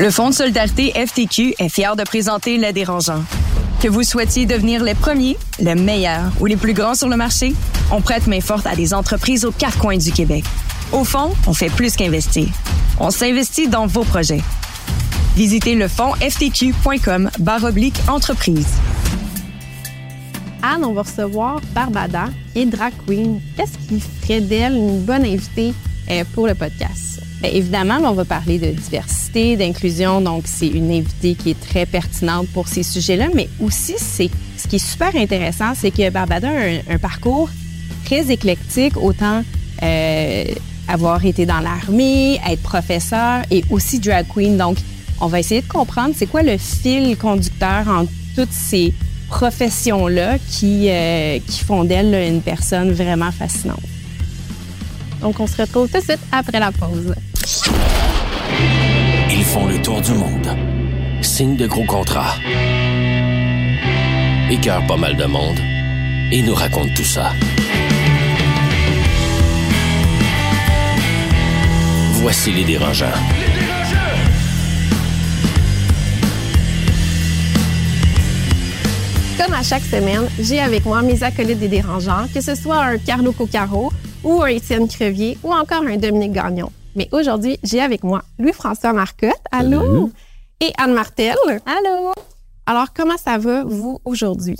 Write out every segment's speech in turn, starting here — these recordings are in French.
Le Fonds de solidarité FTQ est fier de présenter Les Dérangeants. Que vous souhaitiez devenir les premiers, les meilleurs ou les plus grands sur le marché, on prête main forte à des entreprises aux quatre coins du Québec. Au fond, on fait plus qu'investir. On s'investit dans vos projets. Visitez le ftq.com oblique entreprise. Anne, on va recevoir Barbada, est drag queen. Qu'est-ce qui ferait d'elle une bonne invitée euh, pour le podcast? Bien, évidemment, on va parler de diversité, d'inclusion, donc c'est une invitée qui est très pertinente pour ces sujets-là, mais aussi, c'est ce qui est super intéressant, c'est que Barbada a un, parcours très éclectique, autant euh, avoir été dans l'armée, être professeur et aussi drag queen. Donc, on va essayer de comprendre c'est quoi le fil conducteur entre toutes ces professions-là qui, euh, qui font d'elle une personne vraiment fascinante. Donc, on se retrouve tout de suite après la pause. Ils font le tour du monde. Signent de gros contrats. Écœurent pas mal de monde. Et nous racontent tout ça. Voici les dérangeants. Comme à chaque semaine, j'ai avec moi mes acolytes des dérangeants, que ce soit un Carlo Coccaro ou un Étienne Crevier ou encore un Dominique Gagnon. Mais aujourd'hui, j'ai avec moi Louis-François Marcotte. Allô? Et Anne Martel. Allô? Alors, comment ça va, vous, aujourd'hui?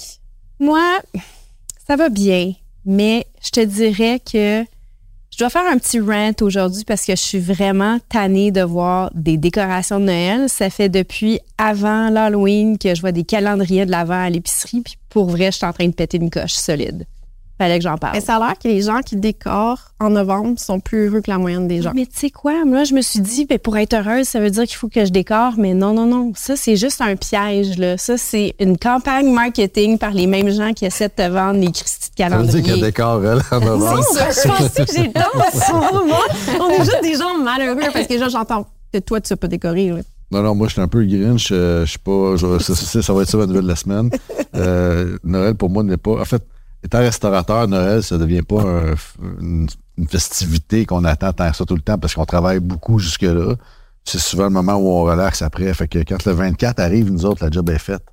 Moi, ça va bien, mais je te dirais que je dois faire un petit rant aujourd'hui parce que je suis vraiment tannée de voir des décorations de Noël. Ça fait depuis avant l'Halloween que je vois des calendriers de l'Avent à l'épicerie. Puis pour vrai, je suis en train de péter une coche solide. Fallait que j'en parle. Mais ça a l'air que les gens qui décorent en novembre sont plus heureux que la moyenne des gens. Mais tu sais quoi? Moi, je me suis dit, ben, pour être heureuse, ça veut dire qu'il faut que je décore. Mais non, non, non. Ça, c'est juste un piège. Là. Ça, c'est une campagne marketing par les mêmes gens qui essaient de te vendre les Christy de calendrier. Ça veut dire qu'elle décore, elle, en novembre. Non, je pensais que j'ai tort. On est juste des gens malheureux parce que j'entends que toi, tu sais pas décorer. Là. Non, non, moi, je suis un peu grinch. euh, Je suis pas. je- ça, ça- ça va être ça ma nouvelle de la semaine. Euh, Noël, pour moi, n'est pas. En fait, étant restaurateur, Noël, ça devient pas un- une, festivité qu'on attend tant ça tout le temps parce qu'on travaille beaucoup jusque-là. C'est souvent le moment où on relaxe après. Fait que quand le 24 arrive, nous autres, la job est faite.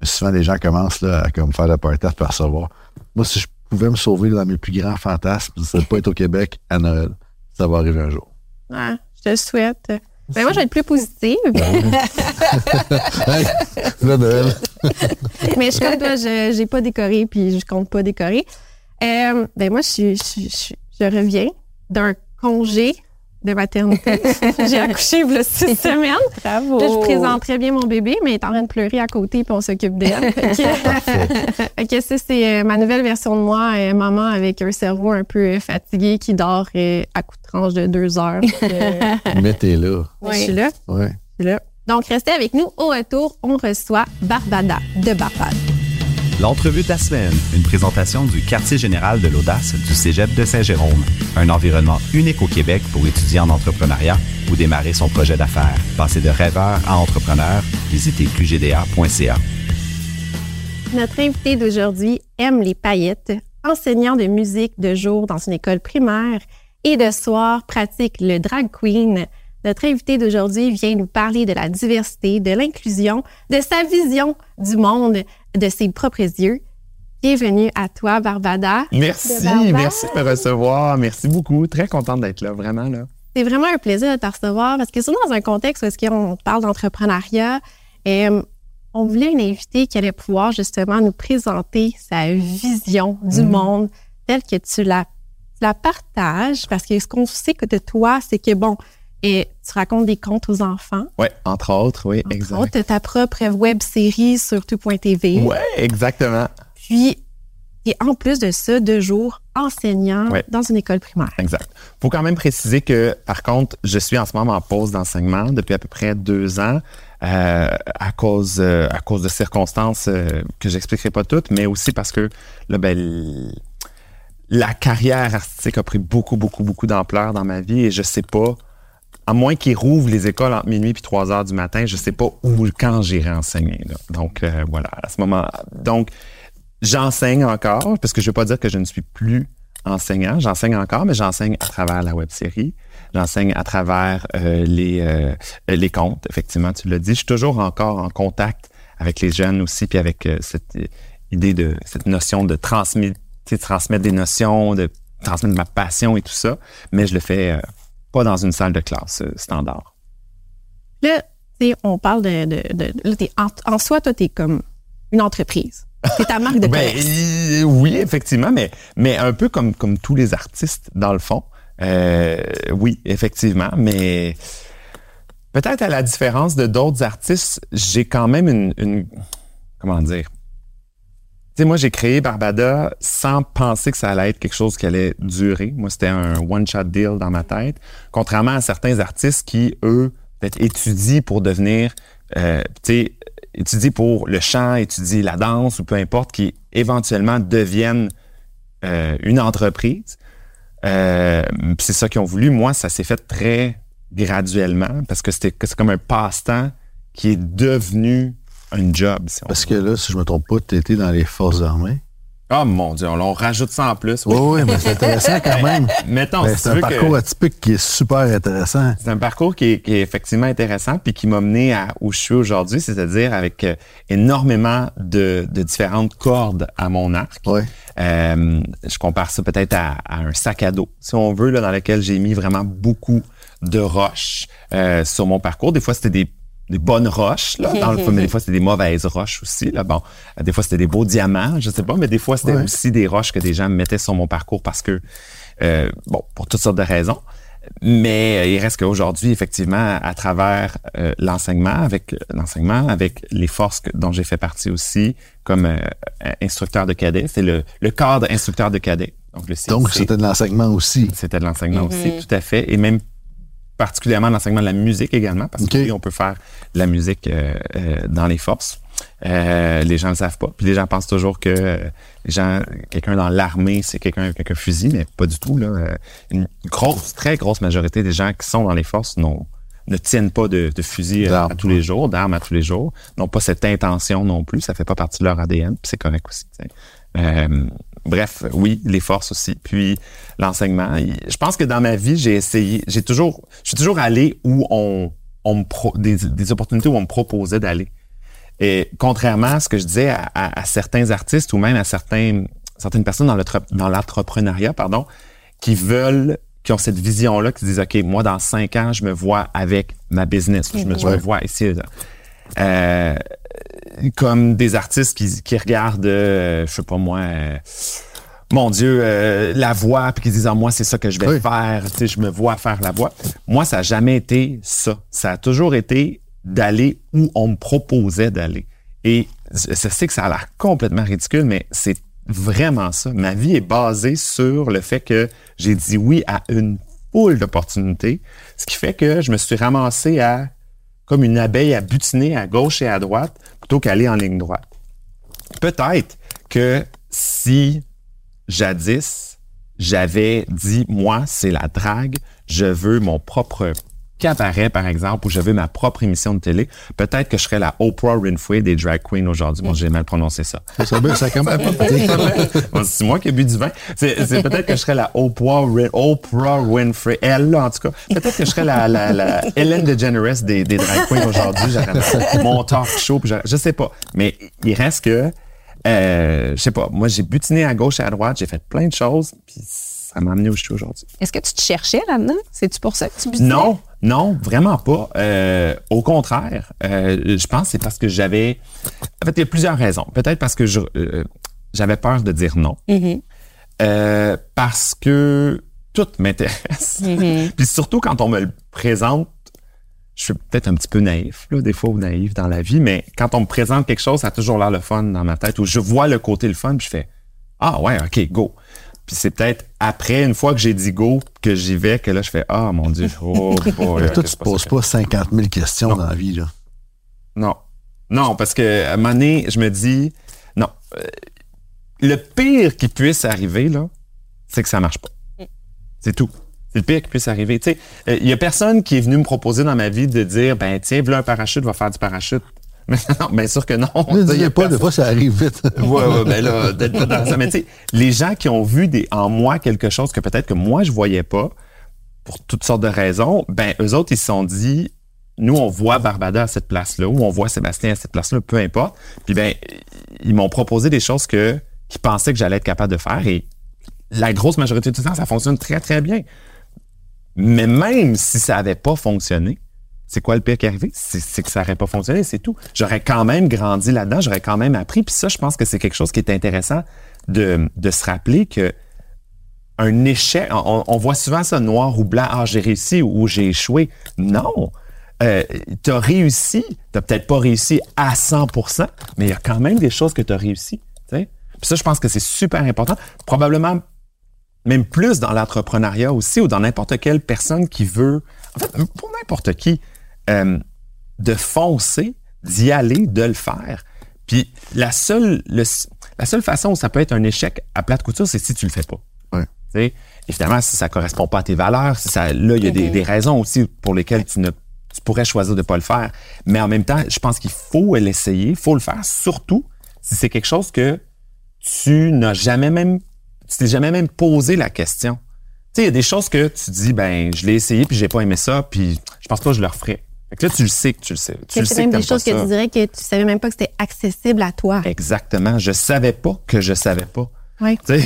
Mais souvent, les gens commencent là, à comme, faire le party, se percevoir. Moi, si je pouvais me sauver dans mes plus grands fantasmes, c'est de pas être au Québec à Noël. Ça va arriver un jour. Ouais, je te souhaite. Ben, moi, je vais être plus positive. Hey, là, Noël. Mais je comme toi, je n'ai pas décoré puis je compte pas décorer. Euh, ben moi, je reviens d'un congé de maternité. J'ai accouché il y a six semaines. Bravo. Là, je présente très bien mon bébé, mais elle est en train de pleurer à côté puis on s'occupe d'elle. Que ça, c'est euh, ma nouvelle version de moi, euh, maman avec un cerveau un peu euh, fatigué qui dort euh, à coup de tranche de deux heures. Que, euh, Mettez-là. Je suis là. Ouais. je suis là. Donc, restez avec nous. Au retour, on reçoit Barbada de Barbade. L'entrevue de la semaine, une présentation du quartier général de l'audace du Cégep de Saint-Jérôme, un environnement unique au Québec pour étudier en entrepreneuriat ou démarrer son projet d'affaires. Passer de rêveur à entrepreneur, visitez qgda.ca. Notre invité d'aujourd'hui aime les paillettes, enseignant de musique de jour dans une école primaire et de soir pratique le drag queen. Notre invité d'aujourd'hui vient nous parler de la diversité, de l'inclusion, de sa vision du monde, de ses propres yeux. Bienvenue à toi, Barbada. Merci, merci de me recevoir. Merci beaucoup. Très contente d'être là, vraiment. Là. C'est vraiment un plaisir de te recevoir parce que c'est dans un contexte où est-ce qu'on parle d'entrepreneuriat, euh, on voulait une invitée qui allait pouvoir justement nous présenter sa vision du Mm. monde telle que tu la, tu la partages parce que ce qu'on sait que de toi, c'est que bon, et tu racontes des contes aux enfants. Oui, entre autres, oui, Entre exact. autres, ta propre web série sur tout.tv. Oui, exactement. Puis, et en plus de ça, deux jours enseignant Ouais. dans une école primaire. Exact. faut quand même préciser que, par contre, je suis en ce moment en pause d'enseignement depuis à peu près deux ans euh, à, cause, euh, à cause de circonstances euh, que j'expliquerai pas toutes, mais aussi parce que là, ben, la carrière artistique a pris beaucoup, beaucoup, beaucoup d'ampleur dans ma vie et je sais pas, à moins qu'ils rouvrent les écoles entre minuit et 3 heures du matin, je sais pas où, quand j'irai enseigner. Donc, euh, voilà, à ce moment. Donc, j'enseigne encore, parce que je veux pas dire que je ne suis plus enseignant. J'enseigne encore, mais j'enseigne à travers la web série. J'enseigne à travers euh, les, euh, les comptes, effectivement, tu l'as dit. Je suis toujours encore en contact avec les jeunes aussi, puis avec euh, cette idée de cette notion de transmettre, transmettre des notions, de transmettre ma passion et tout ça, mais je le fais pas dans une salle de classe euh, standard. Là, tu sais, on parle de. de, de là, t'es- en, en soi, toi, tu es comme une entreprise. C'est ta marque de Ben, commerce. euh, oui, effectivement, mais, mais un peu comme, comme tous les artistes, dans le fond. Euh, oui, effectivement, mais peut-être à la différence de d'autres artistes, j'ai quand même une, une- comment dire. Tu sais, moi, j'ai créé Barbada sans penser que ça allait être quelque chose qui allait durer. Moi, c'était un one-shot deal dans ma tête. Contrairement à certains artistes qui, eux, peut-être étudient pour devenir, euh, tu sais, étudient pour le chant, étudient la danse ou peu importe, qui éventuellement deviennent euh, une entreprise. Euh, c'est ça qu'ils ont voulu. Moi, ça s'est fait très graduellement parce que c'était c'est comme un passe-temps qui est devenu un job. si on Parce veut. que là, si je me trompe pas, tu étais dans les forces armées. Ah mon Dieu, on, on rajoute ça en plus. Oui, oui, mais c'est intéressant quand même. Mettons, Ben, si c'est un parcours que- atypique qui est super intéressant. c'est un parcours qui est, qui est effectivement intéressant puis qui m'a mené à où je suis aujourd'hui, c'est-à-dire avec euh, énormément de, de différentes cordes à mon arc. Euh, je compare ça peut-être à, à un sac à dos, si on veut, là, dans lequel j'ai mis vraiment beaucoup de roches euh, sur mon parcours. Des fois, c'était des, des bonnes roches, là, dans le fond, mais des fois, c'était des mauvaises roches aussi. Là. Bon, des fois, c'était des beaux diamants, je sais pas, mais des fois, c'était Ouais. aussi des roches que des gens mettaient sur mon parcours parce que, euh, bon, pour toutes sortes de raisons. Mais euh, il reste qu'aujourd'hui, effectivement, à travers euh, l'enseignement, avec l'enseignement, avec les forces que- dont j'ai fait partie aussi, comme euh, instructeur de cadet, c'est le, le cadre instructeur de cadet. Donc, le Donc, CIC. c'était de l'enseignement aussi. C'était de l'enseignement aussi, tout à fait. Et même particulièrement l'enseignement de la musique également, parce que oui, on peut faire de la musique euh, euh, dans les forces. Euh, les gens ne le savent pas. Puis les gens pensent toujours que les gens, quelqu'un dans l'armée, c'est quelqu'un avec un fusil, mais pas du tout. Là. Une grosse, très grosse majorité des gens qui sont dans les forces n'ont ne tiennent pas de, de fusil euh, à tous les jours, d'armes à tous les jours, n'ont pas cette intention non plus, ça fait pas partie de leur ADN, c'est correct aussi. Euh, bref, oui, les forces aussi, puis l'enseignement. Je pense que dans ma vie, j'ai essayé, j'ai toujours, je suis toujours allé où on, on me pro- des, des opportunités où on me proposait d'aller. Et contrairement à ce que je disais à, à- à certains artistes ou même à certains, certaines personnes dans l'entrepreneuriat, pardon, qui veulent, qui ont cette vision-là, qui se disent, OK, moi, dans cinq ans, je me vois avec ma business, je me, me vois ici. Euh, comme des artistes qui, qui regardent, euh, je sais pas moi, euh, mon Dieu, euh, la voix, puis qui disent, ah, moi, c'est ça que je vais Oui. faire, tu sais, je me vois faire la voix. Moi, ça n'a jamais été ça. Ça a toujours été d'aller où on me proposait d'aller. Et je sais que ça a l'air complètement ridicule, mais c'est vraiment ça. Ma vie est basée sur le fait que j'ai dit oui à une foule d'opportunités, ce qui fait que je me suis ramassé à comme une abeille à butiner à gauche et à droite plutôt qu'aller en ligne droite. Peut-être que si jadis j'avais dit moi c'est la drague, je veux mon propre cabaret par exemple je veux ma propre émission de télé, peut-être que je serais la Oprah Winfrey des drag queens aujourd'hui. Bon, j'ai mal prononcé ça. Ça, ça commence pas Bon, c'est moi qui ai bu du vin. C'est peut-être que je serais la Oprah, Win- Oprah Winfrey. Elle, là, en tout cas. Peut-être que je serais la, la, la Ellen DeGeneres des, des drag queens aujourd'hui. J'aurais mon talk show. Je sais pas. Mais il reste que, euh, je sais pas. Moi, j'ai butiné à gauche et à droite. J'ai fait plein de choses. Puis ça m'a amené où je suis aujourd'hui. Est-ce que tu te cherchais là-dedans? C'est-tu pour ça que tu butinais? Non, non, vraiment pas. Euh, au contraire, euh, je pense que c'est parce que j'avais... En fait, il y a plusieurs raisons. Peut-être parce que euh, j'avais peur de dire non. Euh, parce que tout m'intéresse. Puis surtout quand on me le présente, je suis peut-être un petit peu naïf, là, des fois, ou naïf dans la vie, mais quand on me présente quelque chose, ça a toujours l'air le fun dans ma tête, où je vois le côté le fun, puis je fais Ah ouais, OK, go. Puis c'est peut-être après, une fois que j'ai dit go, que j'y vais, que là, je fais Ah mon Dieu, oh boy, Mais toi, tu pas poses pas 50 000 questions dans la vie. Là. non. Non, parce que à un moment donné, je me dis, non. Euh, le pire qui puisse arriver, là, c'est que ça marche pas. C'est tout. C'est le pire qui puisse arriver. Tu sais, euh, il y a personne qui est venu me proposer dans ma vie de dire, ben, tiens, voilà un parachute, va faire du parachute. Mais non, bien sûr que non. Ne Il y a dis pas, des fois, ça arrive vite. Ouais, ouais, ben là, peut-être pas dans ça. Mais tu sais, les gens qui ont vu des, en moi quelque chose que peut-être que moi, je voyais pas, pour toutes sortes de raisons, ben eux autres, ils se sont dit, nous, on voit Barbada à cette place-là, ou on voit Sébastien à cette place-là, peu importe. Puis ben, ils m'ont proposé des choses que qu'ils pensaient que j'allais être capable de faire et la grosse majorité du temps, ça fonctionne très, très bien. Mais même si ça n'avait pas fonctionné, c'est quoi le pire qui est arrivé? C'est que ça n'aurait pas fonctionné, c'est tout. J'aurais quand même grandi là-dedans, j'aurais quand même appris. Puis ça, je pense que c'est quelque chose qui est intéressant de, se rappeler que un échec, on, voit souvent ça noir ou blanc, ah, j'ai réussi ou j'ai échoué. Non! Euh, tu as réussi, tu peut-être pas réussi à 100% mais il y a quand même des choses que tu as réussi. Puis ça, je pense que c'est super important. Probablement même plus dans l'entrepreneuriat aussi ou dans n'importe quelle personne qui veut, en fait, pour n'importe qui, euh, de foncer, d'y aller, de le faire. Puis la seule, la seule façon où ça peut être un échec à plate couture, c'est si tu le fais pas. Ouais. Évidemment, si ça correspond pas à tes valeurs, si ça, là, il y a des, des, raisons aussi pour lesquelles tu ne tu pourrais choisir de pas le faire. Mais en même temps, je pense qu'il faut l'essayer, il faut le faire, surtout si c'est quelque chose que tu n'as jamais même, tu t'es jamais même posé la question. Tu sais, il y a des choses que tu dis, ben, je l'ai essayé puis j'ai pas aimé ça, puis je pense pas que je le referai. Fait que là, tu le sais que tu le sais. Tu le sais même des choses que tu dirais que tu savais même pas que c'était accessible à toi. Exactement. Je savais pas que je savais pas. Oui.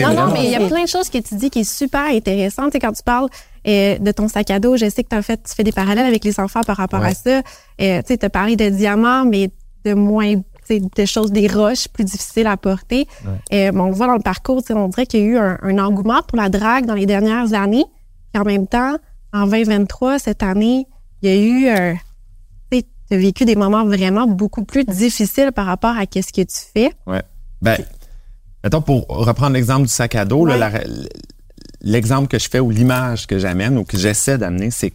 non, non, mais il y a plein de choses que tu dis qui est super intéressante. quand tu parles euh, de ton sac à dos, je sais que en fait, tu fais des parallèles avec les enfants par rapport à ça. Euh, tu as parlé de diamants, mais de moins des choses, des roches plus difficiles à porter. Euh, on le voit dans le parcours, on dirait qu'il y a eu un, engouement pour la drague dans les dernières années. Et en même temps, en 2023, cette année, il y a eu un. Tu as vécu des moments vraiment beaucoup plus difficiles par rapport à ce que tu fais. Ouais. Ben, Mettons, pour reprendre l'exemple du sac à dos, l'exemple que je fais ou l'image que j'amène ou que j'essaie d'amener, c'est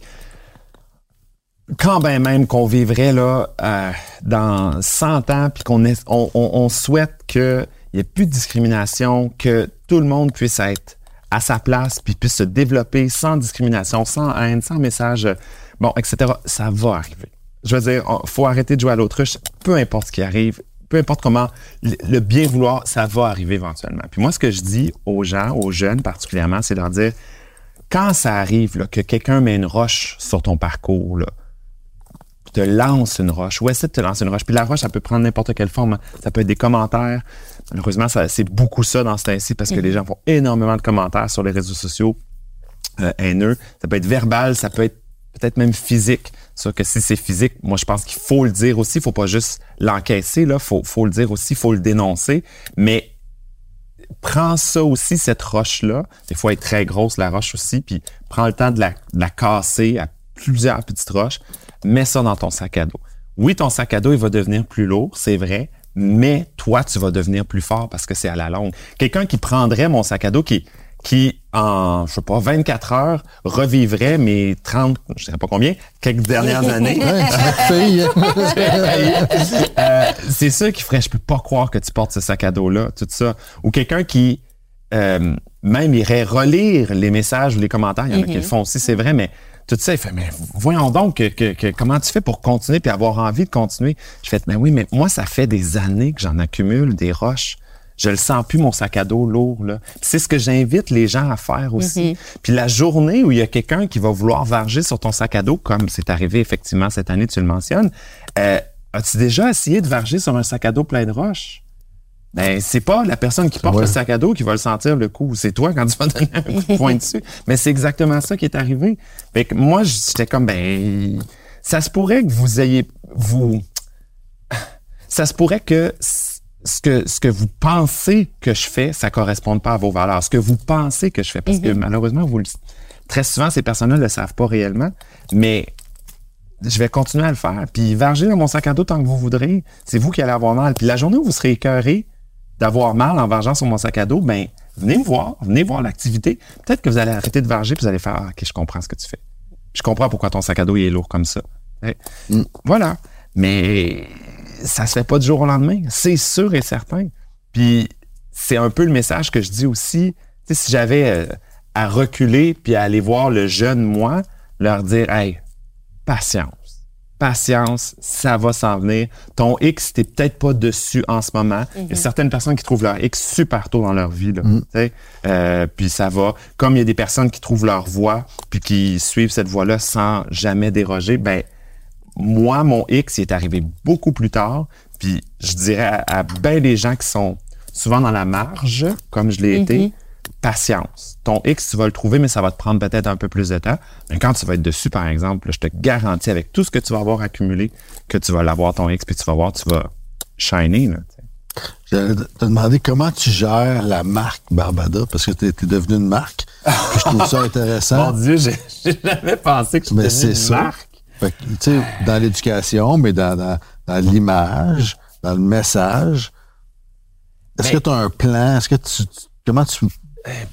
quand bien même qu'on vivrait là euh, dans 100 ans puis qu'on on, on, souhaite qu'il n'y ait plus de discrimination, que tout le monde puisse être à sa place puis puisse se développer sans discrimination, sans haine, sans message, bon, etc. Ça va arriver. Je veux dire, faut arrêter de jouer à l'autruche, peu importe ce qui arrive peu importe comment, le bien vouloir, ça va arriver éventuellement. Puis moi, ce que je dis aux gens, aux jeunes particulièrement, c'est de leur dire, quand ça arrive, que quelqu'un met une roche sur ton parcours, là, te lance une roche, ou essaie de te lancer une roche. Puis la roche, ça peut prendre n'importe quelle forme. Hein. Ça peut être des commentaires. Malheureusement, c'est beaucoup ça dans ce temps-ci parce que les gens font énormément de commentaires sur les réseaux sociaux euh, haineux. Ça peut être verbal, ça peut être peut-être même physique. Sauf que si c'est physique, moi, je pense qu'il faut le dire aussi. Il faut pas juste l'encaisser, là. Faut, faut le dire aussi, faut le dénoncer. Mais prends ça aussi, cette roche-là. Des fois, elle est très grosse, la roche aussi. Puis prends le temps de la, de la casser à plusieurs petites roches. Mets ça dans ton sac à dos. Oui, ton sac à dos, il va devenir plus lourd, c'est vrai. Mais toi, tu vas devenir plus fort parce que c'est à la longue. Quelqu'un qui prendrait mon sac à dos, qui, qui, en, je sais pas, 24 heures, revivrait mes 30, je sais pas combien, quelques dernières années. euh, c'est ça qui ferait, je peux pas croire que tu portes ce sac à dos-là, tout ça. Ou quelqu'un qui, euh, même irait relire les messages ou les commentaires, il y en a qui le font aussi, c'est vrai, mais tout ça, il fait, mais voyons donc que, comment tu fais pour continuer puis avoir envie de continuer? Je fais, mais oui, mais moi, ça fait des années que j'en accumule des roches je le sens plus mon sac à dos lourd là. C'est ce que j'invite les gens à faire aussi. Mhm. Puis la journée où il y a quelqu'un qui va vouloir varger sur ton sac à dos, comme c'est arrivé effectivement cette année, tu le mentionnes, euh, as-tu déjà essayé de varger sur un sac à dos plein de roches? Ben, c'est pas la personne qui porte le sac à dos qui va le sentir le coup. C'est toi quand tu vas donner un coup de poing dessus. Mais c'est exactement ça qui est arrivé. Fait que moi, j'étais comme, ben, ça se pourrait que vous ayez, vous, ça se pourrait que ce que, ce que vous pensez que je fais, ça corresponde pas à vos valeurs. Ce que vous pensez que je fais, parce que mhm. malheureusement, vous très souvent, ces personnes-là ne le savent pas réellement, mais je vais continuer à le faire. Puis varger dans mon sac à dos tant que vous voudrez, c'est vous qui allez avoir mal. Puis la journée où vous serez écœuré d'avoir mal en vargeant sur mon sac à dos, ben venez me voir, venez voir l'activité. Peut-être que vous allez arrêter de varger puis vous allez faire ah, OK, je comprends ce que tu fais. Je comprends pourquoi ton sac à dos est lourd comme ça. Mm. Voilà. Mais ça se fait pas du jour au lendemain. C'est sûr et certain. Puis c'est un peu le message que je dis aussi. si j'avais euh, à reculer puis à aller voir le jeune moi, leur dire Hey, patience. Patience, ça va s'en venir. Ton X, t'es peut-être pas dessus en ce moment. Il y a certaines personnes qui trouvent leur X super tôt dans leur vie, là, sais. Euh, puis ça va. Comme il y a des personnes qui trouvent leur voie, puis qui suivent cette voie-là sans jamais déroger, ben moi, mon X, il est arrivé beaucoup plus tard. Puis je dirais à, à bien des gens qui sont souvent dans la marge, comme je l'ai été, patience. Ton X, tu vas le trouver, mais ça va te prendre peut-être un peu plus de temps. Mais quand tu vas être dessus, par exemple, je te garantis avec tout ce que tu vas avoir accumulé, que tu vas l'avoir ton X, puis tu vas voir, tu vas shiner. Là, sais. J'allais te demander comment tu gères la marque Barbada, parce que tu es, devenu une marque. Je trouve ça intéressant. Mon Dieu, j'ai jamais pensé que je c'est une ça. marque. Fait que, tu sais, dans l'éducation, mais dans, dans, dans l'image, dans le message. Est-ce que tu as un plan? Est-ce que tu, tu- comment tu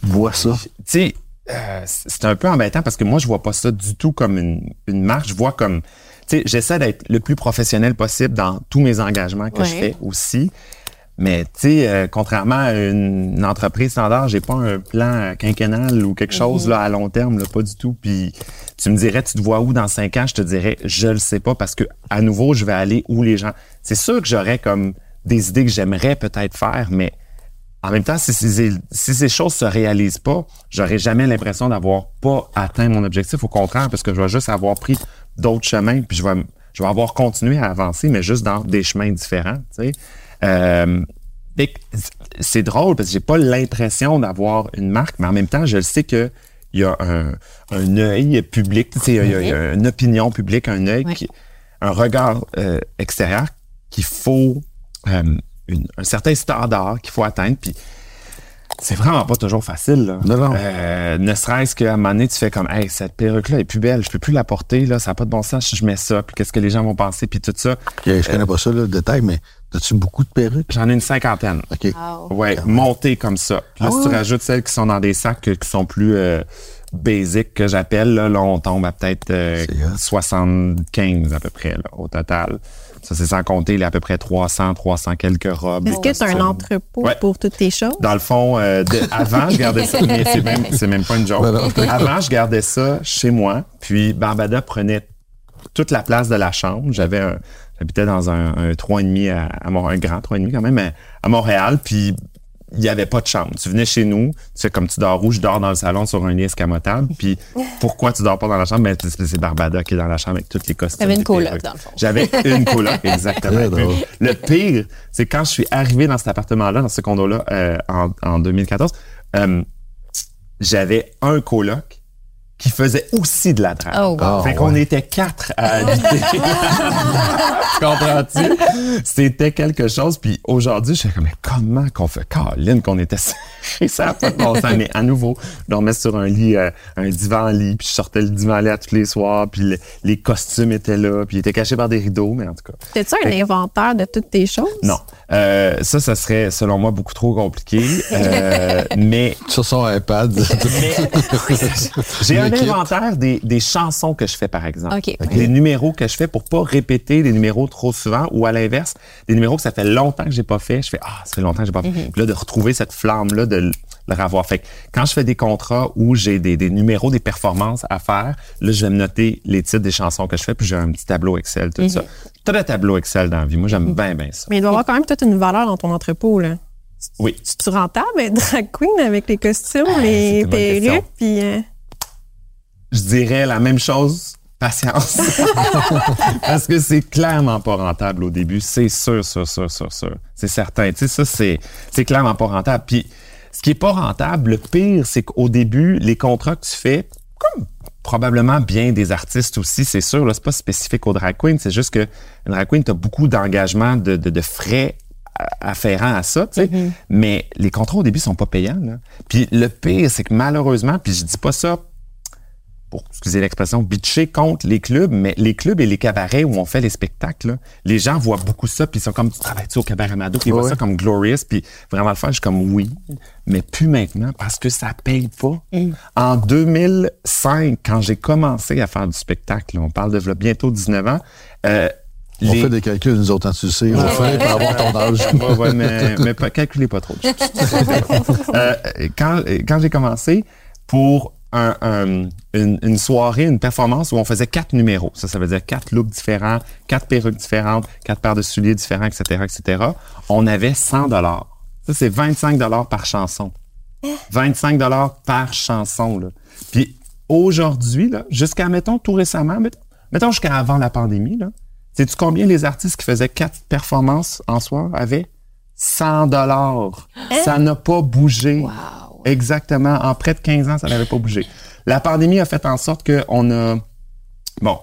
vois ça? Tu sais, euh, c'est un peu embêtant parce que moi, je vois pas ça du tout comme une, une marque. Je vois comme, tu sais, j'essaie d'être le plus professionnel possible dans tous mes engagements que je fais aussi. Mais tu sais, euh, contrairement à une, une entreprise standard, j'ai pas un plan quinquennal ou quelque chose là à long terme, là, pas du tout. Puis tu me dirais, tu te vois où dans cinq ans? Je te dirais, je le sais pas parce que à nouveau, je vais aller où les gens? C'est sûr que j'aurais comme des idées que j'aimerais peut-être faire, mais en même temps, si ces, si ces choses se réalisent pas, j'aurai jamais l'impression d'avoir pas atteint mon objectif. Au contraire, parce que je vais juste avoir pris d'autres chemins, puis je vais, je vais avoir continué à avancer, mais juste dans des chemins différents. Tu sais. Euh, c'est drôle parce que j'ai pas l'impression d'avoir une marque, mais en même temps, je le sais que il y a un, un œil public, tu sais, il y a- il y, a une opinion publique, un œil, Ouais. qui- un regard euh, extérieur qu'il faut euh, une- un certain standard qu'il faut atteindre. Puis c'est vraiment pas toujours facile. Là. Non, non. Euh, ne serait-ce qu'à un moment donné, tu fais comme Hey, cette perruque-là est plus belle, je peux plus la porter, là, ça n'a pas de bon sens si je mets ça, puis qu'est-ce que les gens vont penser, puis tout ça. Je je connais pas ça, là, le détail, mais as-tu beaucoup de perruques? J'en ai une cinquantaine. OK. Ouais, montées comme ça. Puis là, Ah si tu ouais? rajoutes celles qui sont dans des sacs euh, qui sont plus euh, basic que j'appelle, là, là, on tombe à peut-être euh, C'est hot. 75 à peu près là, au total. Ça, c'est sans compter les à peu près 300, 300 quelques robes. Est-ce que tu as un entrepôt Ouais. pour toutes tes choses? Dans le fond, euh, de- avant, je gardais ça, mais c'est même, c'est même pas une joke. Avant, je gardais ça chez moi, puis Barbada prenait toute la place de la chambre. J'avais un, j'habitais dans un, un 3,5 à, à un grand 3,5 quand même, à, à Montréal, puis il n'y avait pas de chambre. Tu venais chez nous, tu sais, comme tu dors où, je dors dans le salon sur un lit escamotable, puis pourquoi tu dors pas dans la chambre? Ben, c'est Barbada qui est dans la chambre avec toutes les costumes. T'avais une coloc, dans le fond. J'avais une coloc, exactement. Très drôle. Le pire, c'est quand je suis arrivé dans cet appartement-là, dans ce condo-là, euh, en, en 2014, euh, j'avais un coloc qui faisait aussi de la drague. Oh, wow. Fait qu'on ouais. était quatre à habiter. Comprends-tu? C'était quelque chose. Puis aujourd'hui, je suis comme, mais comment qu'on fait? Caroline, qu'on était serrés, ça pas de bon sens. Mais à nouveau, je dormais sur un lit, euh, un divan-lit, puis je sortais le divan-lit tous les soirs, puis le- les costumes étaient là, puis ils étaient cachés par des rideaux, mais en tout cas. T'as-tu un inventaire de toutes tes choses? Non. Euh, ça, ça serait, selon moi, beaucoup trop compliqué. Euh, mais Sur son iPad. j'ai un inventaire des, des chansons que je fais, par exemple. OK. Les numéros que je fais pour pas répéter les numéros trop souvent ou à l'inverse, des numéros que ça fait longtemps que j'ai pas fait. Je fais, ah, ça fait longtemps que j'ai pas fait. Puis là, de retrouver cette flamme-là, de le le revoir. Fait que quand je fais des contrats où j'ai des, des numéros, des performances à faire, là, je vais me noter les titres des chansons que je fais, puis j'ai un petit tableau Excel, tout ça. Très tableau Excel dans la vie. Moi, j'aime bien, bien ça. Mais il doit y avoir quand même toute une valeur dans ton entrepôt, là. Oui. Tu rentable être drag queen avec les costumes, les bonne question. perruques, puis... euh, je dirais la même chose. Patience. Parce que c'est clairement pas rentable au début. C'est sûr, sûr, sûr, sûr, sûr. C'est certain. Tu sais, ça, c'est, c'est clairement pas rentable. Puis, ce qui est pas rentable, le pire, c'est qu'au début, les contrats que tu fais, comme probablement bien des artistes aussi, c'est sûr, là, c'est pas spécifique aux drag queens, c'est juste que une drag queen, t'as beaucoup d'engagement, de, de, de frais afférents à ça, tu sais. Mais les contrats au début sont pas payants, là. Puis le pire, c'est que malheureusement, puis je dis pas ça pour excusez l'expression, bitcher contre les clubs, mais les clubs et les cabarets où on fait les spectacles, là, les gens voient beaucoup ça, puis ils sont comme, tu travailles-tu au cabaret Mado? Puis ils voient ça comme glorious, puis vraiment le faire. Je suis comme, oui, mais plus maintenant, parce que ça paye pas. En 2005, quand j'ai commencé à faire du spectacle, on parle de là, bientôt 19 ans, euh, On les- fait des calculs, nous autres, hein, tu sais. On fait pour avoir ton âge. Ouais, ouais, mais, mais pas, calculez pas trop. Euh, quand quand j'ai commencé, pour un- un- une, une soirée, une performance où on faisait quatre numéros. Ça, ça veut dire quatre looks différents, quatre perruques différentes, quatre paires de souliers différents, etc., etc. On avait 100 dollars. Ça, c'est 25 dollars par chanson. 25 dollars par chanson, là. Puis aujourd'hui, là, jusqu'à, mettons, tout récemment, mettons, mettons jusqu'à avant la pandémie, là, sais-tu combien les artistes qui faisaient quatre performances en soir avaient? 100 dollars. Ça n'a pas bougé. Exactement. En près de 15 ans, ça n'avait pas bougé. La pandémie a fait en sorte qu'on a... Bon,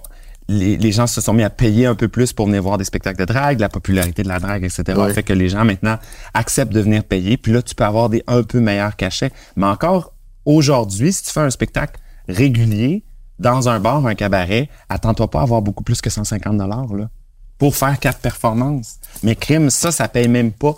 les, les gens se sont mis à payer un peu plus pour venir voir des spectacles de drague, la popularité de la drague, etc. Ouais. fait que les gens maintenant acceptent de venir payer. Puis là, tu peux avoir des un peu meilleurs cachets. Mais encore aujourd'hui, si tu fais un spectacle régulier dans un bar, un cabaret, attends-toi pas à avoir beaucoup plus que 150 dollars là pour faire quatre performances. Mais crime, ça, ça paye même pas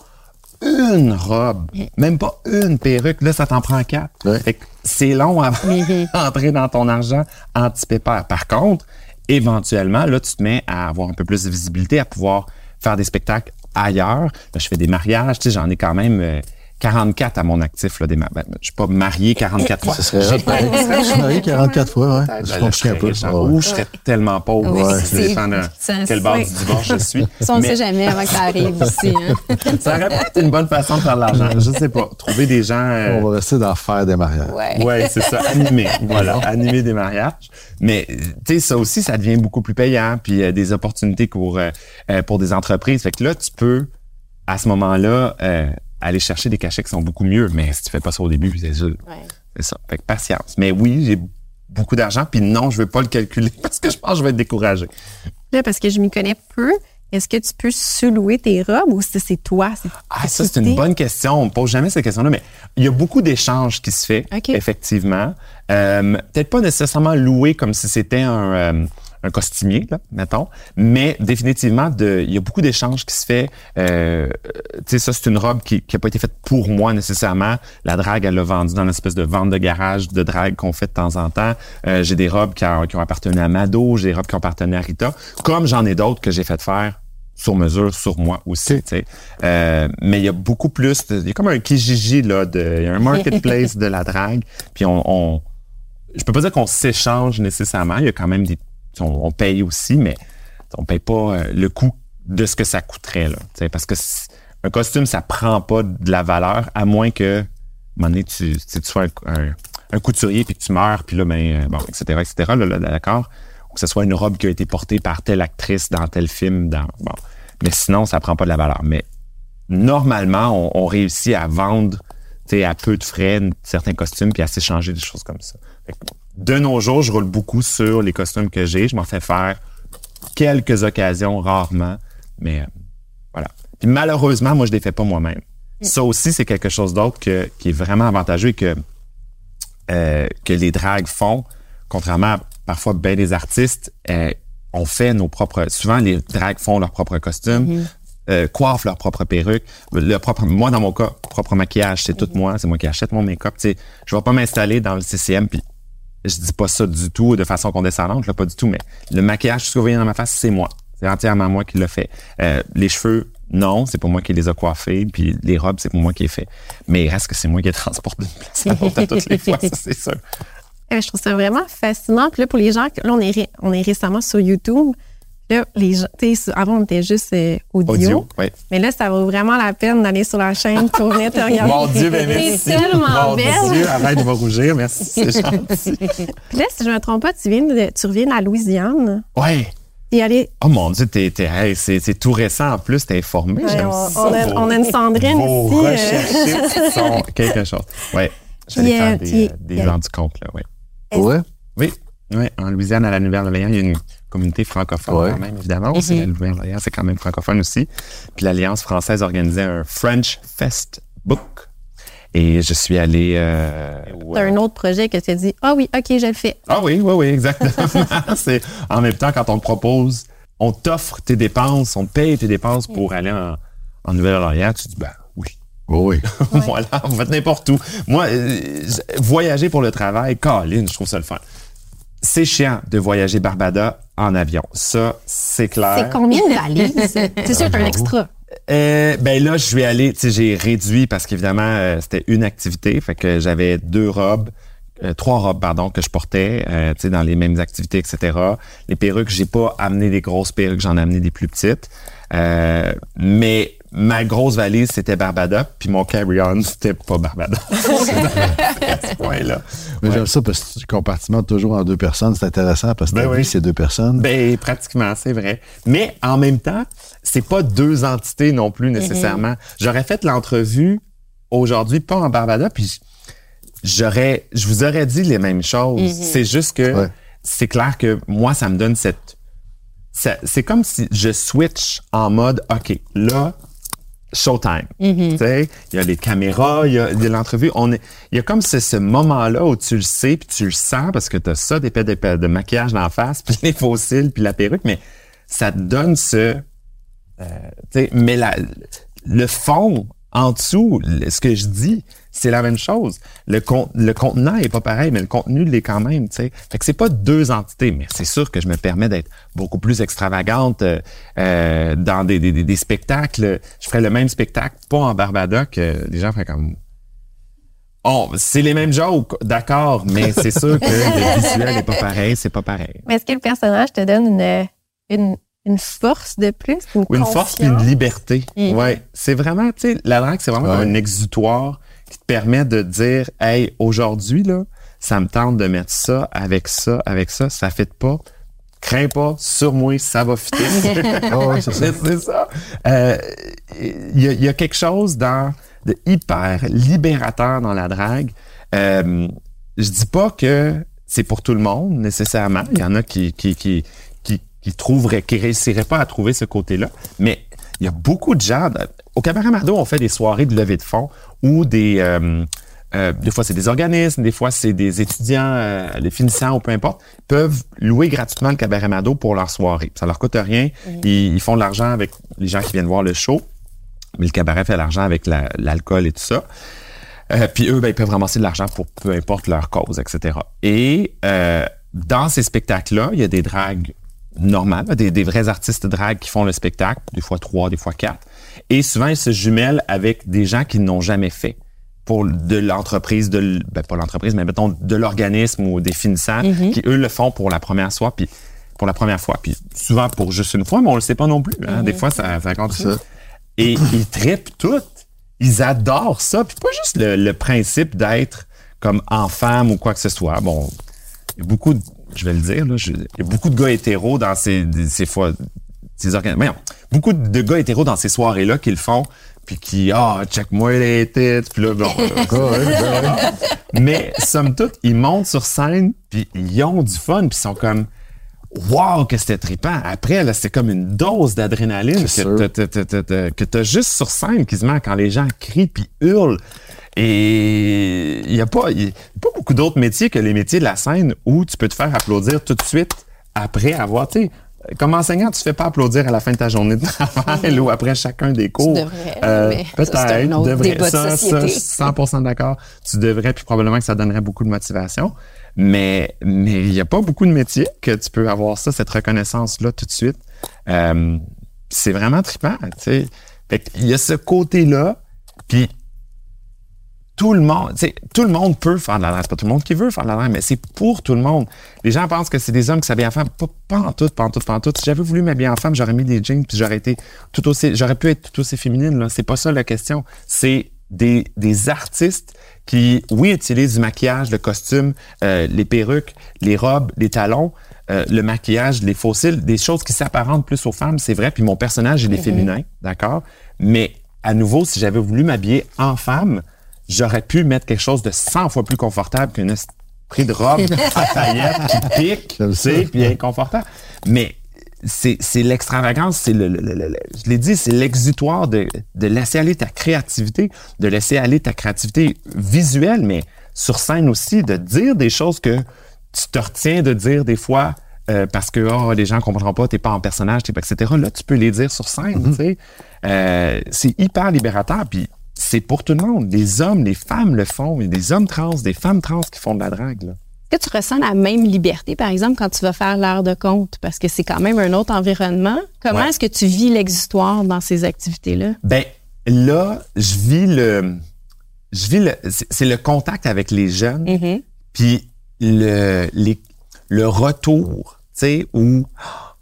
une robe, même pas une perruque. Là, ça t'en prend quatre. Ouais. Fait que c'est long à entrer dans ton argent anti-pépère. Par contre, éventuellement, là, tu te mets à avoir un peu plus de visibilité, à pouvoir faire des spectacles ailleurs. Là, je fais des mariages, tu sais, j'en ai quand même euh, 44 à mon actif. Là, des ma- ben, je suis pas marié 44 fois. Ce serait. Je suis marié 44 fois, ouais. Je Ben, comprends un peu. riche, hein. Ouais. Ou je serais tellement pauvre. Oui, Ouais. c'est- Ça dépend de ça, quel c'est- bord du divorce je suis. Ça, on ne Mais- sait jamais avant que ça arrive ici. Hein. ça aurait peut-être une bonne façon de faire de l'argent. Je sais pas. Trouver des gens. euh, On va rester dans faire des mariages. Ouais. Ouais, c'est ça, animer. voilà, animer des mariages. Mais euh, tu sais, ça aussi, ça devient beaucoup plus payant, puis euh, des opportunités pour euh, euh, pour des entreprises. Fait que là, tu peux à ce moment-là euh, aller chercher des cachets qui sont beaucoup mieux. Mais si tu fais pas ça au début, c'est sûr. Ouais. C'est ça. Fait que patience. Mais oui, j'ai beaucoup d'argent, puis non, je vais pas le calculer parce que je pense que je vais être découragé. Là, parce que je m'y connais peu, est-ce que tu peux sous-louer tes robes ou si c'est toi? c'est Ah, ça, c'est une bonne question. On me pose jamais cette question-là, mais il y a beaucoup d'échanges qui se fait, OK. effectivement. Euh, Peut-être pas nécessairement loué comme si c'était un, euh, un costumier, là, mettons, mais définitivement, il y a beaucoup d'échanges qui se fait. Euh, tu sais, ça, c'est une robe qui n'a pas été faite pour moi nécessairement. La drague, elle l'a vendue dans l'espèce de vente de garage de drague qu'on fait de temps en temps. Euh, j'ai des robes qui, ont- qui ont appartenu à Mado, j'ai des robes qui ont appartenu à Rita, comme j'en ai d'autres que j'ai fait faire sur mesure sur moi aussi. tu sais. Euh, mais il y a beaucoup plus, il y a comme un Kijiji là, de, il y a un marketplace de la drague. Puis on, on je peux pas dire qu'on s'échange nécessairement. Il y a quand même des, on, paye aussi, mais on paye pas euh, le coût de ce que ça coûterait là. Parce que un costume, ça prend pas de la valeur à moins que, à un moment tu, sois un, couturier puis que tu meurs puis là, ben, euh, bon, etc., etc. Là, d'accord. Ou que ce soit une robe qui a été portée par telle actrice dans tel film, dans. Mais sinon, ça prend pas de la valeur. Mais normalement, on, réussit à vendre à peu de frais certains costumes puis à s'échanger des choses comme ça. De nos jours, je roule beaucoup sur les costumes que j'ai. Je m'en fais faire quelques occasions, rarement, mais euh, voilà. Puis malheureusement, moi, je les fais pas moi-même. Ça aussi, c'est quelque chose d'autre que- qui est vraiment avantageux et que, euh, que les dragues font, contrairement à parfois bien des artistes, euh, on fait nos propres... Souvent, les dragues font leurs propres costumes, euh, coiffent leurs propres perruques. Le propre, moi, dans mon cas, propre maquillage, c'est tout moi. C'est moi qui achète mon make-up. Tu sais, je vais pas m'installer dans le CCM puis je dis pas ça du tout de façon condescendante, pas du tout, mais le maquillage, ce que vous voyez dans ma face, c'est moi. C'est entièrement moi qui le fait. Euh, les cheveux, non, c'est pas moi qui les a coiffés, puis les robes, c'est pour moi qui les fait. Mais il reste que c'est moi qui les transporte d'une place à l'autre ça, c'est. Euh, je trouve ça vraiment fascinant. Puis là, pour les gens, là, on est, on est récemment sur YouTube. Là, les avant, on était juste euh, audio. Audio, oui. Mais là, ça vaut vraiment la peine d'aller sur la chaîne pour venir te regarder. Mon Dieu, ben merci. tellement Mon belle. Dieu, arrête de me rougir, merci, c'est gentil. Puis là, si je me trompe pas, tu viens de, tu reviens de la Louisiane. Ouais. Et aller, Oh mon Dieu, t'es, t'es, hey, c'est, c'est tout récent en plus, t'es informé. Ouais, j'aime on- ça, on a- vos- on a une Sandrine vos ici, euh. recherches sont quelque chose. Ouais. J'allais Puis, faire euh, des, euh, des gens du compte, là, ouais. Ouais. Oui, oui, en Louisiane, à la Nouvelle-Orléans, il y a une communauté francophone Ouais. quand même, évidemment. Nouvelle-Orléans, c'est quand même francophone aussi. Puis l'Alliance française organisait un French Fest Book. Et je suis allé... Euh, t'as un autre projet que tu as dit, ah oui, OK, je le fais. Ah oui, oui, oui, exactement. c'est en même temps quand on te propose, on t'offre tes dépenses, on te paye tes dépenses pour aller en, en Nouvelle-Orléans, tu dis ben oui. Oui, oui. voilà, on va n'importe où. Moi, euh, voyager pour le travail, Colin, je trouve ça le fun. C'est chiant de voyager Barbada en avion. Ça, c'est clair. C'est combien de valises? c'est sûr, t'as un extra. Euh, ben là, je vais aller, tu sais, j'ai réduit parce qu'évidemment, euh, c'était une activité, fait que j'avais deux robes euh, trois robes, pardon, que je portais, tu sais, dans les mêmes activités, etc. Les perruques, j'ai pas amené des grosses perruques, j'en ai amené des plus petites. Mais ma grosse valise, c'était Barbada, puis mon carry-on, c'était pas Barbada. à ce point-là. Mais Ouais. j'aime ça parce que tu compartimentes toujours en deux personnes. C'est intéressant parce que Ben ta oui. vie, c'est deux personnes. Ben, pratiquement, c'est vrai. Mais en même temps, c'est pas deux entités non plus nécessairement. J'aurais fait l'entrevue aujourd'hui, pas en Barbada, puis j'aurais, je vous aurais dit les mêmes choses. C'est juste que Ouais. c'est clair que moi, ça me donne cette, c'est comme si je switch en mode, OK, là, showtime. Tu sais, il y a les caméras, il y a, l'entrevue. On est, il y a comme ce, ce moment-là où tu le sais puis tu le sens parce que tu as ça, des pets de, de maquillage dans la face, puis les faux cils, puis la perruque, mais ça te donne ce... euh, tu sais, mais la, le fond, en dessous, ce que je dis, c'est la même chose. Le, con, le contenant est pas pareil, mais le contenu l'est quand même. tu sais. Fait que c'est pas deux entités, mais c'est sûr que je me permets d'être beaucoup plus extravagante euh, euh, dans des, spectacles. Je ferais le même spectacle, pas en Barbada, que les gens feraient comme... Oh, c'est les mêmes jokes, d'accord, mais c'est sûr que le visuel est pas pareil, c'est pas pareil. Mais est-ce que le personnage te donne une, une force de plus? Une, Ou une force puis une liberté. Mhm. Ouais, c'est vraiment, tu sais, la drague, c'est vraiment Ouais. comme un exutoire qui te permet de dire, hey, aujourd'hui là, ça me tente de mettre ça avec ça, avec ça, ça fait pas. Crains pas, sur moi, ça va fitter. Ah c'est ça. ça. Euh, Il y, a- il y a quelque chose dans de hyper libérateur dans la drague. Euh, je dis pas que c'est pour tout le monde nécessairement. Il y en a qui qui qui qui, trouveraient, qui réussiraient pas à trouver ce côté-là. Mais il y a beaucoup de gens. Au cabaret Mardo, on fait des soirées de levée de fonds ou des euh, euh, des fois, c'est des organismes, des fois, c'est des étudiants, euh, des finissants ou peu importe, peuvent louer gratuitement le cabaret Mado pour leur soirée. Ça leur coûte rien. Ils, ils font de l'argent avec les gens qui viennent voir le show. Mais le cabaret fait de l'argent avec la- l'alcool et tout ça. Euh, puis eux, ben, ils peuvent ramasser de l'argent pour peu importe leur cause, etc. Et euh, dans ces spectacles-là, il y a des dragues normales, des, des vrais artistes dragues qui font le spectacle, des fois trois, des fois quatre. Et souvent, ils se jumellent avec des gens qui n'ont jamais fait pour de l'entreprise, de ben, pas l'entreprise, mais mettons de l'organisme ou des finissants qui, eux, le font pour la première fois, puis pour la première fois, puis souvent pour juste une fois, mais on le sait pas non plus. hein. Des fois, ça, ça. Ça. Et ils trippent tout. Ils adorent ça. Puis pas juste le, le principe d'être comme en femme ou quoi que ce soit. Bon, beaucoup, de- je vais le dire, là, je- il y a beaucoup de gars hétéros dans ces, ces fois, ces organ- voyons, beaucoup de gars hétéros dans ces soirées-là qui le font, puis qui, ah, check-moi les têtes, puis là, bon, Ah ouais, ben mais somme toute, ils montent sur scène, puis ils ont du fun, puis ils sont comme Wow, que c'était trippant. Après, là, c'est comme une dose d'adrénaline que t'as- juste sur scène quasiment quand les gens crient puis hurlent. Et il y a pas, il y a pas beaucoup d'autres métiers que les métiers de la scène où tu peux te faire applaudir tout de suite après avoir, tu comme enseignant, tu te fais pas applaudir à la fin de ta journée de travail ou après chacun des cours. devrais, Euh, mais ça, c'est un peut-être, autre devrais. débat de Ça, ça, société. 100% d'accord. Tu devrais, puis probablement que ça donnerait beaucoup de motivation. Mais mais il n'y a pas beaucoup de métiers que tu peux avoir ça, cette reconnaissance-là tout de suite. Euh, c'est vraiment trippant, tu sais. Fait qu'il y a ce côté-là, puis tout le monde, tu sais, tout le monde peut faire de la. C'est pas tout le monde qui veut faire de la mais c'est pour tout le monde. Les gens pensent que c'est des hommes qui s'habillent en femme. Pas, pas en tout, pas en tout, pas en tout. Si j'avais voulu m'habiller en femme, j'aurais mis des jeans puis j'aurais été tout aussi, j'aurais pu être tout aussi féminine, là. C'est pas ça la question. C'est des, des artistes qui, oui, utilisent du maquillage, le costume, euh, les perruques, les robes, les talons, euh, le maquillage, les fossiles, des choses qui s'apparentent plus aux femmes, c'est vrai. Puis mon personnage, il est féminin, d'accord? Mais à nouveau, si j'avais voulu m'habiller en femme, j'aurais pu mettre quelque chose de 100 fois plus confortable qu'une prix de robe à paillettes qui pique, tu sais, puis inconfortable. Mais c'est c'est l'extravagance, c'est le, le- le- le- je l'ai dit, c'est l'exutoire de, de laisser aller ta créativité, de laisser aller ta créativité visuelle, mais sur scène aussi, de dire des choses que tu te retiens de dire des fois euh, parce que oh, les gens comprendront pas, t'es pas en personnage, t'es pas, etc. Là, tu peux les dire sur scène, tu sais. Euh, c'est hyper libérateur, puis c'est pour tout le monde. Les hommes, les femmes le font. Il y a des hommes trans, des femmes trans qui font de la drague. Là. Est-ce que tu ressens la même liberté, par exemple, quand tu vas faire l'heure de compte? Parce que c'est quand même un autre environnement. Comment Ouais. est-ce que tu vis l'exutoire dans ces activités-là? Ben là, je vis le, je vis le, c'est le contact avec les jeunes. Mhm. Puis le, les, le retour, tu sais, où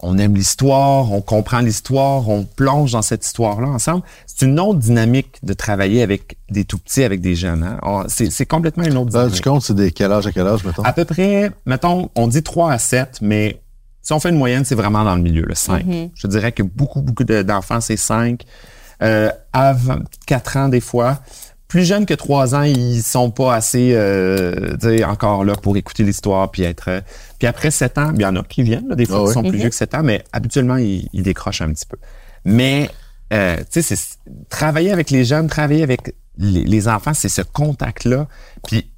on aime l'histoire, on comprend l'histoire, on plonge dans cette histoire-là ensemble. C'est une autre dynamique de travailler avec des tout petits, avec des jeunes. Hein? On- C'est c'est complètement une autre Dans dynamique. du compte, c'est des quel âge à quel âge, mettons? À peu près, mettons, on dit 3 à 7, mais si on fait une moyenne, c'est vraiment dans le milieu, le 5. Je dirais que beaucoup, beaucoup de- d'enfants, c'est 5. Euh, avant 4 ans, des fois. Plus jeunes que 3 ans, ils sont pas assez euh, tu sais, encore là pour écouter l'histoire puis être. euh, puis après 7 ans, il y en a qui viennent, là, des fois, Ah qui oui. sont plus vieux que 7 ans, mais habituellement, ils, ils décrochent un petit peu. Mais, euh, tu sais, c'est- travailler avec les jeunes, travailler avec les, les enfants, c'est ce contact-là. Puis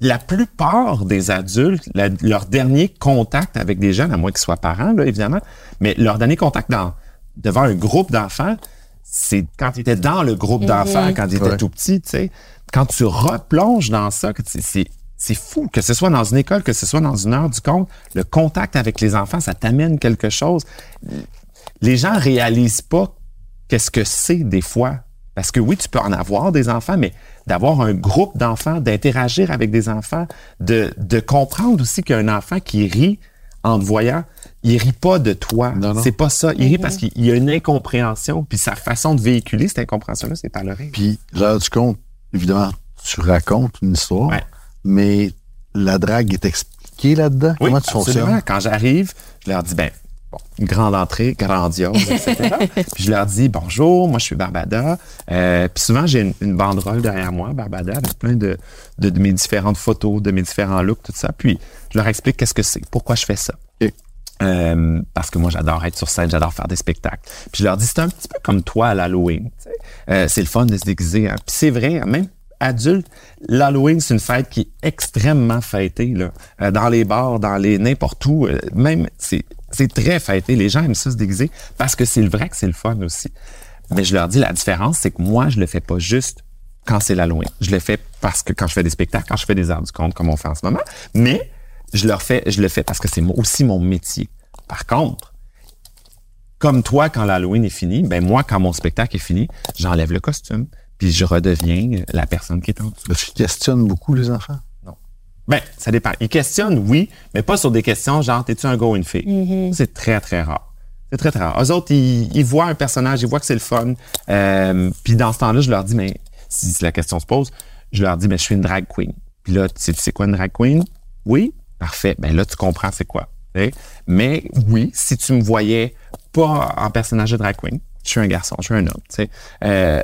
la plupart des adultes, la- leur dernier contact avec des jeunes, à moins qu'ils soient parents, là, évidemment, mais leur dernier contact dans, devant un groupe d'enfants, c'est quand ils étaient dans le groupe d'enfants, quand étaient Ouais. tout petits, tu sais. Quand tu replonges dans ça, que c'est- c'est c'est fou, que ce soit dans une école, que ce soit dans une heure du compte, le contact avec les enfants, ça t'amène quelque chose. Les gens réalisent pas qu'est-ce que c'est des fois. Parce que oui, tu peux en avoir des enfants, mais d'avoir un groupe d'enfants, d'interagir avec des enfants, de, de comprendre aussi qu'un enfant qui rit en te voyant, il rit pas de toi. Non, non. C'est pas ça. Il rit parce qu'il y a une incompréhension, puis sa façon de véhiculer cette incompréhension-là, c'est par le rire. Puis, l'heure du compte, évidemment, tu racontes une histoire, Ouais. mais la drague est expliquée là-dedans. Oui, Comment tu absolument. fonctionnes? Quand j'arrive, je leur dis, ben, bon, une grande entrée, grandiose, etc. puis je leur dis, bonjour, moi je suis Barbada. Euh, puis souvent, j'ai une, une banderole derrière moi, Barbada, avec plein de, de, de mes différentes photos, de mes différents looks, tout ça. Puis je leur explique qu'est-ce que c'est, pourquoi je fais ça. Euh, parce que moi, j'adore être sur scène, j'adore faire des spectacles. Puis je leur dis, c'est un petit peu comme toi à l'Halloween. Euh, c'est le fun de se déguiser. hein. Puis c'est vrai, même adulte, l'Halloween, c'est une fête qui est extrêmement fêtée. Là. Euh, dans les bars, dans les n'importe où, euh, même, c'est, c'est très fêté. Les gens aiment ça se déguiser parce que c'est le vrai que c'est le fun aussi. Mais je leur dis, la différence, c'est que moi, je le fais pas juste quand c'est l'Halloween. Je le fais parce que quand je fais des spectacles, quand je fais des arts du compte, comme on fait en ce moment. Mais je le fais, je le fais parce que c'est aussi mon métier. Par contre, comme toi, quand l'Halloween est fini, ben moi, quand mon spectacle est fini, j'enlève le costume, puis je redeviens la personne qui est en dessous. Tu questionnes beaucoup les enfants? Ben, ça dépend. Ils questionnent, oui, mais pas sur des questions genre, t'es-tu un gars ou une fille? Ça, C'est très, très rare. C'est très, très rare. Eux autres, ils, ils voient un personnage, ils voient que c'est le fun. Euh, puis dans ce temps-là, je leur dis, mais si, si la question se pose, je leur dis, mais je suis une drag queen. Puis là, tu sais, tu sais quoi une drag queen? Oui? Parfait. Ben là, tu comprends c'est quoi. Mais oui, si tu me voyais pas en personnage de drag queen, je suis un garçon, je suis un homme. tu sais. Euh,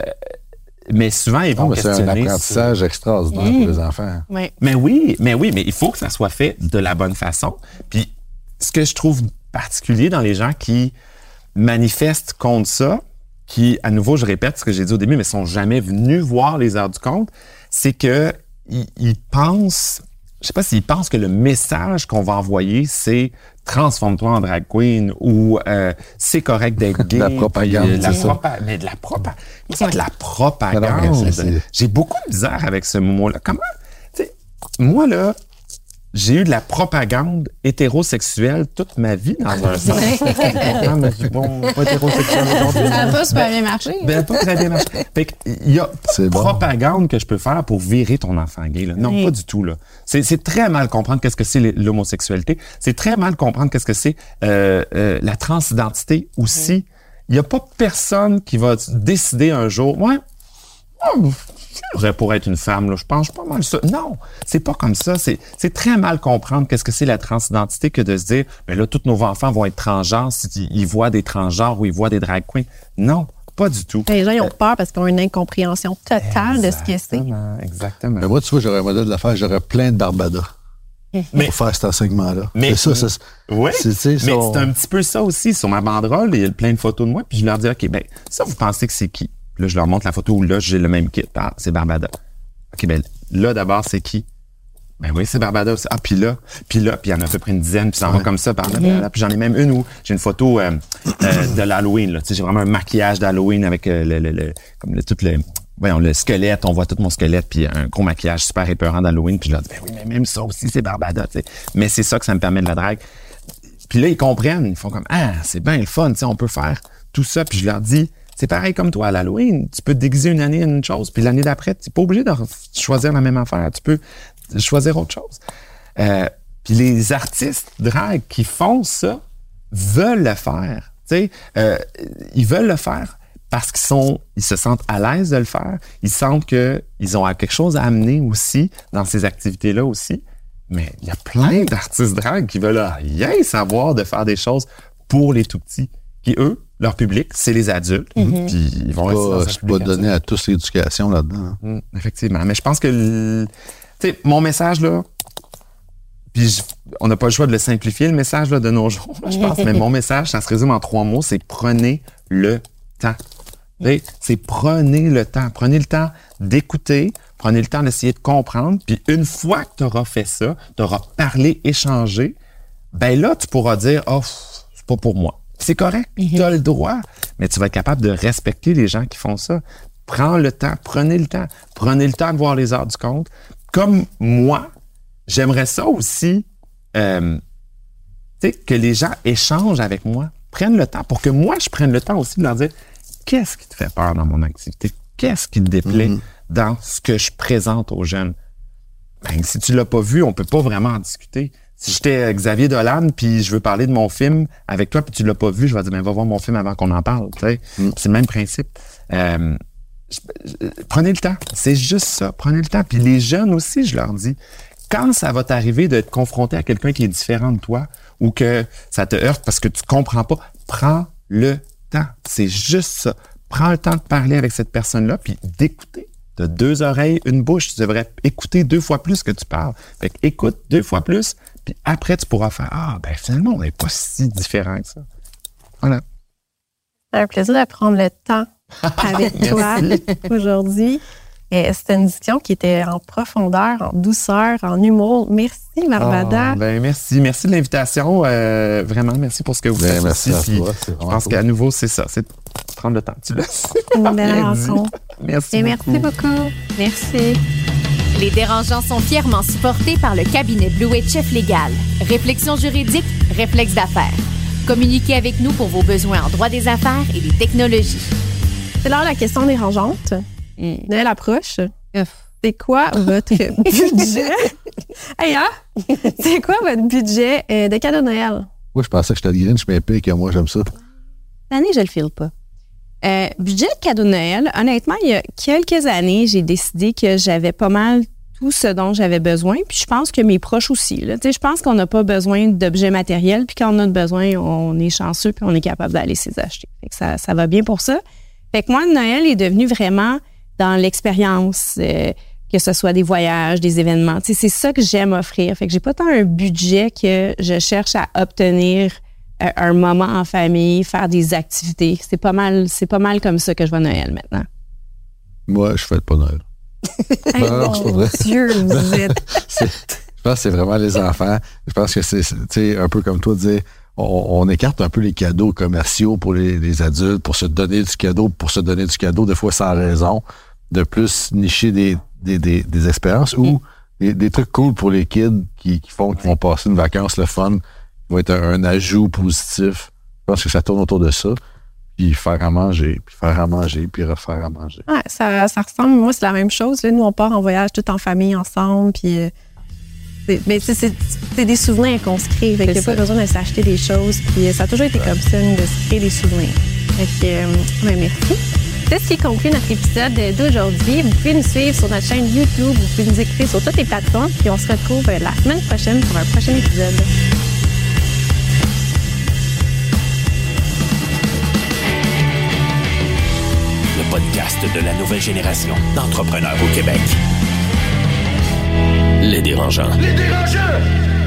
mais souvent, ils vont mais c'est un questionner. sur- apprentissage extraordinaire pour les enfants. Mais oui, mais oui, mais il faut que ça soit fait de la bonne façon. Puis ce que je trouve particulier dans les gens qui manifestent contre ça, qui, à nouveau, je répète ce que j'ai dit au début, mais sont jamais venus voir les heures du compte, c'est que ils, ils pensent, je sais pas s'ils pensent que le message qu'on va envoyer, c'est transforme-toi en drag queen ou euh, c'est correct d'être gay. De la propagande, puis, euh, la propa- Mais de la de la propagande. J'ai beaucoup de misère avec ce mot-là. Comment? Tu sais, moi, là, j'ai eu de la propagande hétérosexuelle toute ma vie dans un sens. Bon, pas hétérosexuel aujourd'hui. Ça n'a pas super bien marché. Ben, pas très bien marché. Fait que, il y a bon. propagande que je peux faire pour virer ton enfant gay. Là. Non, Oui. pas du tout. là. C'est c'est très mal comprendre qu'est-ce que c'est l'homosexualité. C'est très mal comprendre qu'est-ce que c'est euh, euh, la transidentité aussi. Il n'y a pas personne qui va décider un jour, ouais, oh, j'aurais pour être une femme, là, je pense pas mal ça. Non, c'est pas comme ça. C'est très mal comprendre qu'est-ce que c'est la transidentité que de se dire, ben là, tous nos enfants vont être transgenres s'ils ils voient des transgenres ou ils voient des drag queens. Non, pas du tout. Les gens ils ont peur parce qu'ils ont une incompréhension totale de ce que c'est. Exactement, Exactement. Mais moi, tu vois, j'aurais un modèle d'affaires, j'aurais plein de Barbada Mais- pour faire cet enseignement-là. Mais- c'est ça, c'est Oui, mais son- c'est un petit peu ça aussi. Sur ma banderole, il y a plein de photos de moi, puis je leur dis, OK, ben, ça, vous pensez que c'est qui? Là, je leur montre la photo où là, j'ai le même kit. Ah, c'est Barbada. OK, ben, là, d'abord, c'est qui? Ben oui, c'est Barbada aussi. Ah, puis là, puis là, puis il y en a à peu près une dizaine, puis ça en va comme ça, Barbada. Puis j'en ai même une où j'ai une photo euh, euh, de l'Halloween. Là. Tu sais, j'ai vraiment un maquillage d'Halloween avec euh, le, le, le- comme le, tout le, voyons, le squelette. On voit tout mon squelette, puis un gros maquillage super épeurant d'Halloween. Puis je leur dis, ben oui, mais même ça aussi, c'est Barbada. tu sais. Mais c'est ça que ça me permet de la drague. Puis là, ils comprennent. Ils font comme, ah, c'est bien le fun, tu sais, on peut faire tout ça. Puis je leur dis, c'est pareil comme toi à l'Halloween. Tu peux déguiser une année une chose, puis l'année d'après, tu n'es pas obligé de choisir la même affaire. Tu peux choisir autre chose. Euh, puis les artistes drag qui font ça veulent le faire. Euh, ils veulent le faire parce qu'ils sont, ils se sentent à l'aise de le faire. Ils sentent que ils ont quelque chose à amener aussi dans ces activités-là aussi. Mais il y a plein d'artistes drag qui veulent rien savoir de faire des choses pour les tout petits, qui eux, leur public, c'est les adultes. Puis ils vont Pas- Je peux pas donner à tous l'éducation là-dedans. hein. Mm, effectivement. Mais je pense que, tu sais, mon message, là, puis je- on n'a pas le choix de le simplifier, le message là, de nos jours, là, je pense. mais mon message, ça se résume en trois mots, c'est prenez le temps. C'est prenez le temps. Prenez le temps d'écouter, prenez le temps d'essayer de comprendre. Puis une fois que tu auras fait ça, tu auras parlé, échangé, ben là, tu pourras dire, oh, c'est pas pour moi. C'est correct, tu as le droit, mais tu vas être capable de respecter les gens qui font ça. Prends le temps, prenez le temps. Prenez le temps de voir les heures du compte. Comme moi, j'aimerais ça aussi, euh, tu sais, que les gens échangent avec moi, prennent le temps pour que moi, je prenne le temps aussi de leur dire qu'est-ce qui te fait peur dans mon activité? Qu'est-ce qui te déplaît dans ce que je présente aux jeunes? Ben, si tu l'as pas vu, on peut pas vraiment en discuter. Si j'étais Xavier Dolan, puis je veux parler de mon film avec toi, puis tu l'as pas vu, je vais dire, ben, va voir mon film avant qu'on en parle. sais. C'est le même principe. Euh, je- prenez le temps. C'est juste ça. Prenez le temps. Puis les jeunes aussi, je leur dis, quand ça va t'arriver d'être confronté à quelqu'un qui est différent de toi ou que ça te heurte parce que tu comprends pas, prends le temps. C'est juste ça. Prends le temps de parler avec cette personne-là puis d'écouter. Tu deux oreilles, une bouche. Tu devrais écouter deux fois plus que tu parles. Fait que écoute deux fois plus, puis après, tu pourras faire Ah, ben finalement, on n'est pas si différent que ça. Voilà. C'est un plaisir de prendre le temps avec toi aujourd'hui. Et C'était une discussion qui était en profondeur, en douceur, en humour. Merci, Barbada. Ah, ben merci. Merci de l'invitation. Euh, vraiment, merci pour ce que vous Ben, faites merci aussi. à Puis toi, c'est Je pense cool. qu'à nouveau, c'est ça. C'est prendre le temps. Tu l'as Une belle rencontre. Merci. Et merci beaucoup. Merci. Les dérangeants sont fièrement supportés par le cabinet Blue Chef Légal. Réflexion juridique, réflexe d'affaires. Communiquez avec nous pour vos besoins en droit des affaires et des technologies. C'est l'heure la question dérangeante. Mm. Noël approche. C'est quoi votre budget? hey, hein? C'est quoi votre budget euh, de cadeau de Noël? Moi, je pensais que j'étais Grinch, mais pire que moi, j'aime ça. Cette année, je le file pas. Euh, budget de cadeau de Noël, honnêtement, il y a quelques années, j'ai décidé que j'avais pas mal tout ce dont j'avais besoin. Puis je pense que mes proches aussi. Là. Je pense qu'on n'a pas besoin d'objets matériels. Puis quand on a besoin, on est chanceux puis on est capable d'aller s'y acheter. Fait que ça, ça va bien pour ça. Fait que moi, Noël est devenu vraiment dans l'expérience, euh, que ce soit des voyages, des événements. C'est ça que j'aime offrir. Fait que j'ai pas tant un budget que je cherche à obtenir un moment en famille, faire des activités. C'est pas mal, c'est pas mal comme ça que je vois Noël maintenant. Moi, je fête pas Noël. Hey, Non, non, c'est pas mon vrai. Dieu, vous êtes. C'est- je pense que c'est vraiment les enfants. Je pense que c'est, c'est, tu sais, un peu comme toi, de dire, on, on écarte un peu les cadeaux commerciaux pour les, les adultes, pour se donner du cadeau, pour se donner du cadeau, des fois sans raison, de plus nicher des, des, des, des expériences ou des, des trucs cool pour les kids qui, qui font, qui vont passer une vacance, le fun, va être un, un ajout positif. Je pense que ça tourne autour de ça. Puis faire à manger, puis faire à manger, puis refaire à manger. Ouais, ça, ça ressemble, moi, c'est la même chose. Là, nous, on part en voyage tout en famille ensemble. Puis, euh, c'est- mais c'est- des souvenirs qu'on se crée. Fait qu'il n'y a pas besoin de s'acheter des choses. Puis, euh, ça a toujours été comme ça, de se créer des souvenirs. Fait que, euh, ben, merci. C'est ce qui conclut notre épisode d'aujourd'hui. Vous pouvez nous suivre sur notre chaîne YouTube. Vous pouvez nous écouter sur toutes les plateformes. Puis, on se retrouve la semaine prochaine pour un prochain épisode. De la nouvelle génération d'entrepreneurs au Québec. Les dérangeants. Les dérangeants!